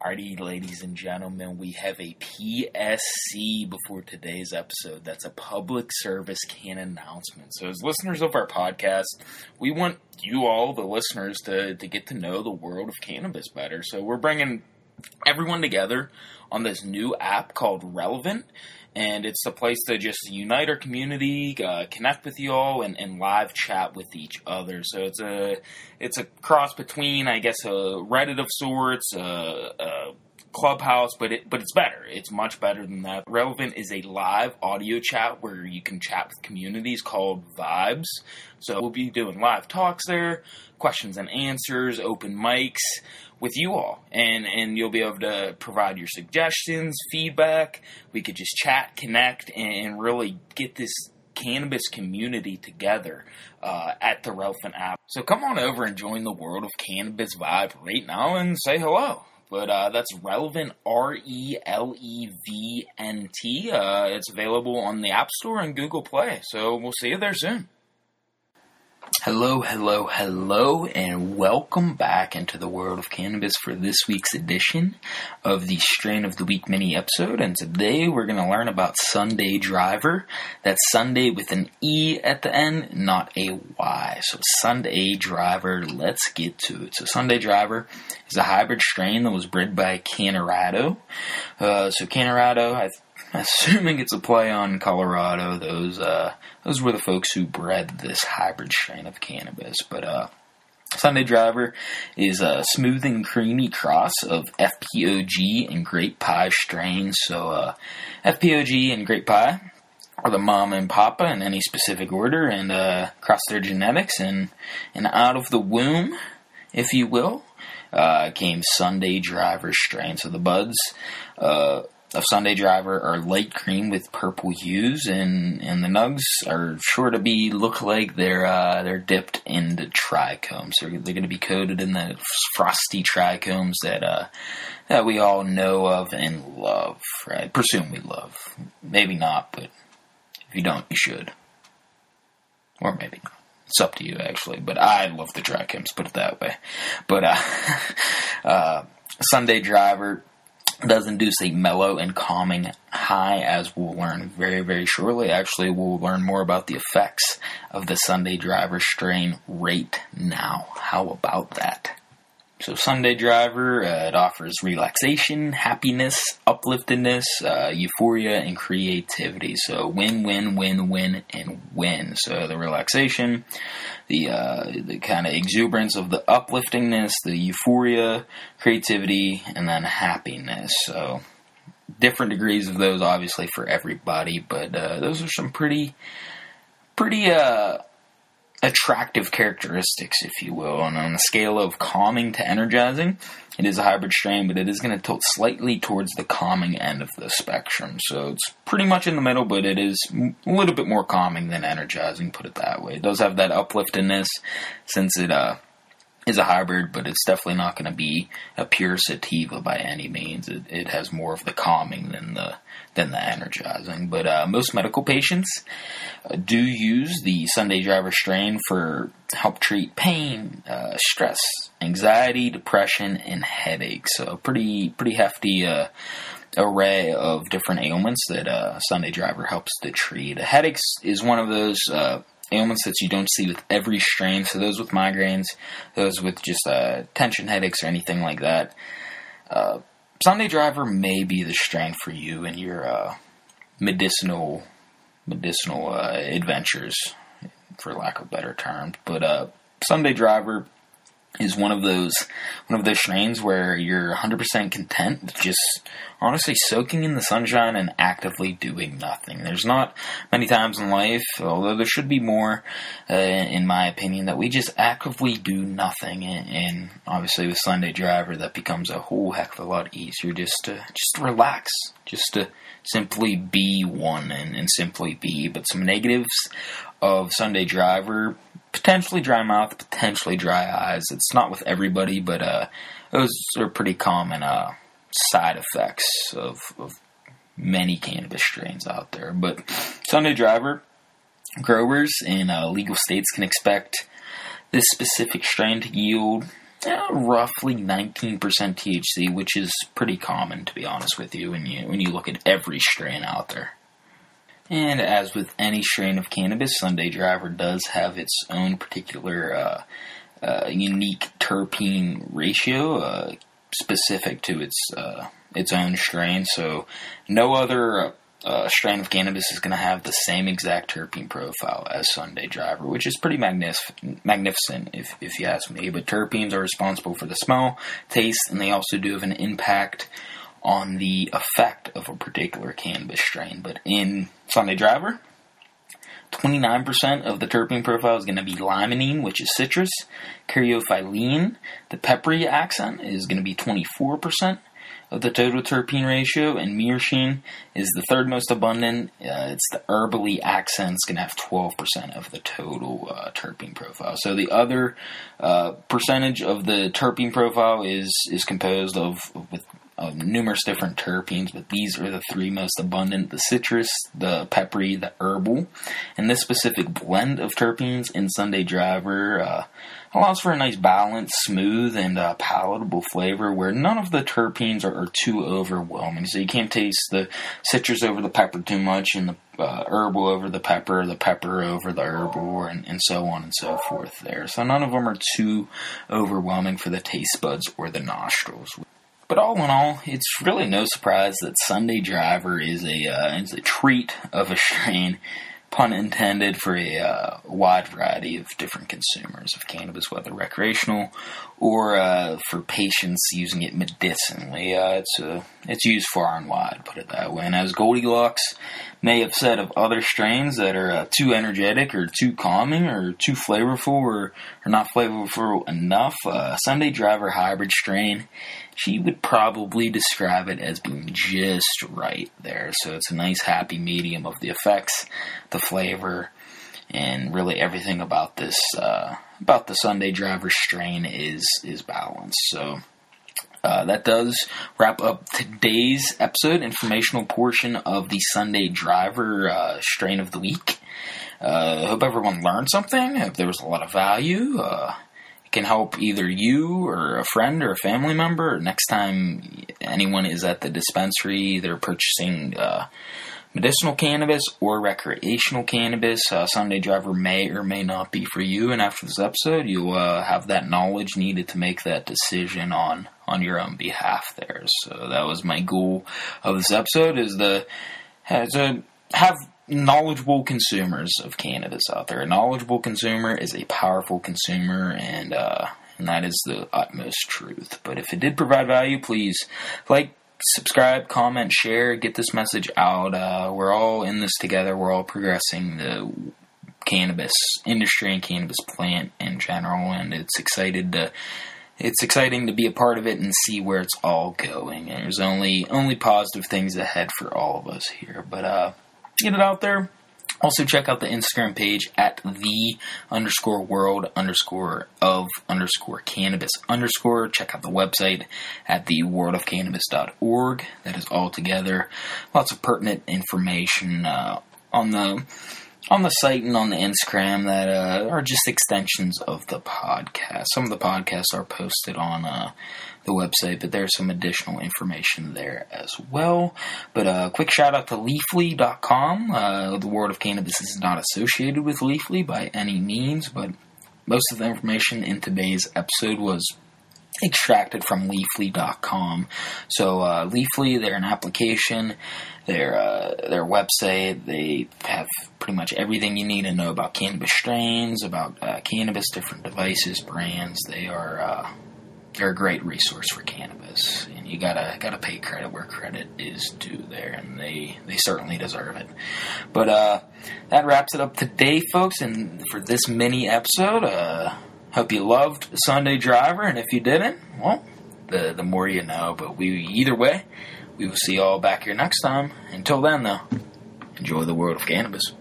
Alrighty, ladies and gentlemen, we have a PSC before today's episode. That's a public service can announcement. So, as listeners of our podcast, we want you all, the listeners, to, to get to know the world of cannabis better. So, we're bringing everyone together on this new app called Relevant and it's a place to just unite our community, uh, connect with you all, and, and, live chat with each other. So it's a it's a cross between, I guess, a Reddit of sorts, a, a Clubhouse, but it but it's better. It's much better than that. Relevant is a live audio chat where you can chat with communities called Vibes. So we'll be doing live talks there, questions and answers, open mics with you all, and and you'll be able to provide your suggestions, feedback. We could just chat, connect, and really get this cannabis community together uh, at the Relevant app. So come on over and join the world of cannabis vibe right now and say hello. But uh, that's relevant R E L E V N T. Uh, it's available on the App Store and Google Play. So we'll see you there soon. Hello, hello, hello, and welcome back into the world of cannabis for this week's edition of the Strain of the Week mini episode. And today we're going to learn about Sundae Driver. That's Sundae with an E at the end, not a Y. So Sundae Driver, let's get to it. So Sundae Driver is a hybrid strain that was bred by Cannarado. Uh, so Cannarado, I assuming it's a play on Colorado. Those uh, those were the folks who bred this hybrid strain of cannabis. But uh, Sundae Driver is a smooth and creamy cross of FPOG and Grape Pie strains. So uh, FPOG and Grape Pie are the mom and papa in any specific order, and uh, cross their genetics and and out of the womb, if you will. Uh, came Sundae Driver strain. So the buds uh, of Sundae Driver are light cream with purple hues, and, and the nugs are sure to be look like they're uh, they're dipped into trichomes. They're, they're going to be coated in the frosty trichomes that uh, that we all know of and love. Right? Presume we love. Maybe not, but if you don't, you should, or maybe not. It's up to you, actually. But I love the trichomes. Put it that way. But uh, uh Sundae Driver does induce a mellow and calming high, as we'll learn very, very shortly. Actually, we'll learn more about the effects of the Sundae driver strain right now. How about that? So, Sundae Driver, uh, it offers relaxation, happiness, upliftedness, uh, euphoria, and creativity. So, win, win, win, win, and win. So, the relaxation, the uh, the kind of exuberance of the upliftingness, the euphoria, creativity, and then happiness. So, different degrees of those, obviously, for everybody, but uh, those are some pretty, pretty uh, attractive characteristics, if you will. And on the scale of calming to energizing, it is a hybrid strain, but it is going to tilt slightly towards the calming end of the spectrum. So it's pretty much in the middle, but it is a little bit more calming than energizing, put it that way. It does have that upliftedness since it uh, is a hybrid, but it's definitely not going to be a pure sativa by any means. It, it, has more of the calming than the than the energizing. But uh, most medical patients uh, do use the Sundae Driver strain for help treat pain, uh, stress, anxiety, depression, and headaches. So pretty pretty hefty uh, array of different ailments that uh, Sundae Driver helps to treat. Headaches is one of those uh, ailments that you don't see with every strain. So those with migraines, those with just uh, tension headaches or anything like that. Uh, Sundae Driver may be the strain for you and your uh, medicinal medicinal uh, adventures, for lack of better terms. But uh, Sundae Driver is one of those one of those strains where you're 100% content with just honestly soaking in the sunshine and actively doing nothing. There's not many times in life, although there should be more, uh, in my opinion, that we just actively do nothing. And, and, obviously, with Sundae Driver, that becomes a whole heck of a lot easier just to just relax, just to simply be one and, and simply be. But some negatives of Sundae Driver potentially dry mouth, potentially dry eyes. It's not with everybody, but uh, those are pretty common uh, side effects of, of many cannabis strains out there. But Sundae Driver growers in uh, legal states can expect this specific strain to yield uh, roughly 19% THC, which is pretty common to be honest with you when you when you look at every strain out there. And as with any strain of cannabis, Sundae Driver does have its own particular uh, uh, unique terpene ratio uh, specific to its uh, its own strain. So no other uh, strain of cannabis is going to have the same exact terpene profile as Sundae Driver, which is pretty magnif- magnificent if, if you ask me. But terpenes are responsible for the smell, taste, and they also do have an impact on the effect of a particular cannabis strain. But in Sundae Driver, 29% of the terpene profile is going to be limonene, which is citrus. Caryophyllene, the peppery accent, is going to be 24% of the total terpene ratio, and myrcene is the third most abundant. Uh, it's the herbally accent. It's going to have 12% of the total uh, terpene profile. So the other uh, percentage of the terpene profile is is composed of with numerous different terpenes, but these are the three most abundant the citrus, the peppery, the herbal. And this specific blend of terpenes in Sundae Driver uh, allows for a nice balanced, smooth, and uh, palatable flavor where none of the terpenes are, are, too overwhelming. So you can't taste the citrus over the pepper too much, and the uh, herbal over the pepper, the pepper over the herbal, and, and so on and so forth there. So none of them are too overwhelming for the taste buds or the nostrils. But all in all, it's really no surprise that Sundae Driver is a uh, is a treat of a strain, pun intended, for a uh, wide variety of different consumers of cannabis, whether recreational or uh, for patients using it medicinally. Uh, it's uh, it's used far and wide, put it that way. And as Goldilocks may have said of other strains that are uh, too energetic or too calming or too flavorful or, or not flavorful enough, Sundae Driver hybrid strain she would probably describe it as being just right there. So it's a nice happy medium of the effects, the flavor, and really everything about this uh, about the Sundae Driver strain is is balanced. So. Uh, that does wrap up today's episode, informational portion of the Sundae Driver uh, strain of the week. I uh, hope everyone learned something. I hope there was a lot of value. Uh, it can help either you or a friend or a family member. Next time anyone is at the dispensary, they're purchasing uh, medicinal cannabis or recreational cannabis. Uh, Sundae Driver may or may not be for you. And after this episode, you'll uh, have that knowledge needed to make that decision on on your own behalf. There. So that was my goal of this episode: is the has a have knowledgeable consumers of cannabis out there. A knowledgeable consumer is a powerful consumer, and uh, and that is the utmost truth. But if it did provide value, please like, subscribe, comment, share, get this message out. Uh, we're all in this together. We're all progressing the cannabis industry and cannabis plant in general, and it's excited to. It's exciting to be a part of it and see where it's all going. And there's only only positive things ahead for all of us here. But uh, get it out there. Also, check out the Instagram page at the underscore world underscore of underscore cannabis underscore. Check out the website at the worldofcannabis.org. That is all together. Lots of pertinent information uh, on the on the site and on the Instagram that uh, are just extensions of the podcast. Some of the podcasts are posted on uh, the website, but there's some additional information there as well. But a uh, quick shout out to Leafly.com. Uh, the World of Cannabis is not associated with Leafly by any means, but most of the information in today's episode was extracted from Leafly.com. So uh, Leafly, they're an application, their uh, their website. They have pretty much everything you need to know about cannabis strains, about uh, cannabis, different devices, brands. They are uh, they're a great resource for cannabis, and you gotta gotta pay credit where credit is due there, and they they certainly deserve it. But uh, that wraps it up today, folks, and for this mini episode. Hope you loved Sundae Driver, and if you didn't, well, the the more you know. But we either way, we will see you all back here next time. Until then, though, enjoy the world of cannabis.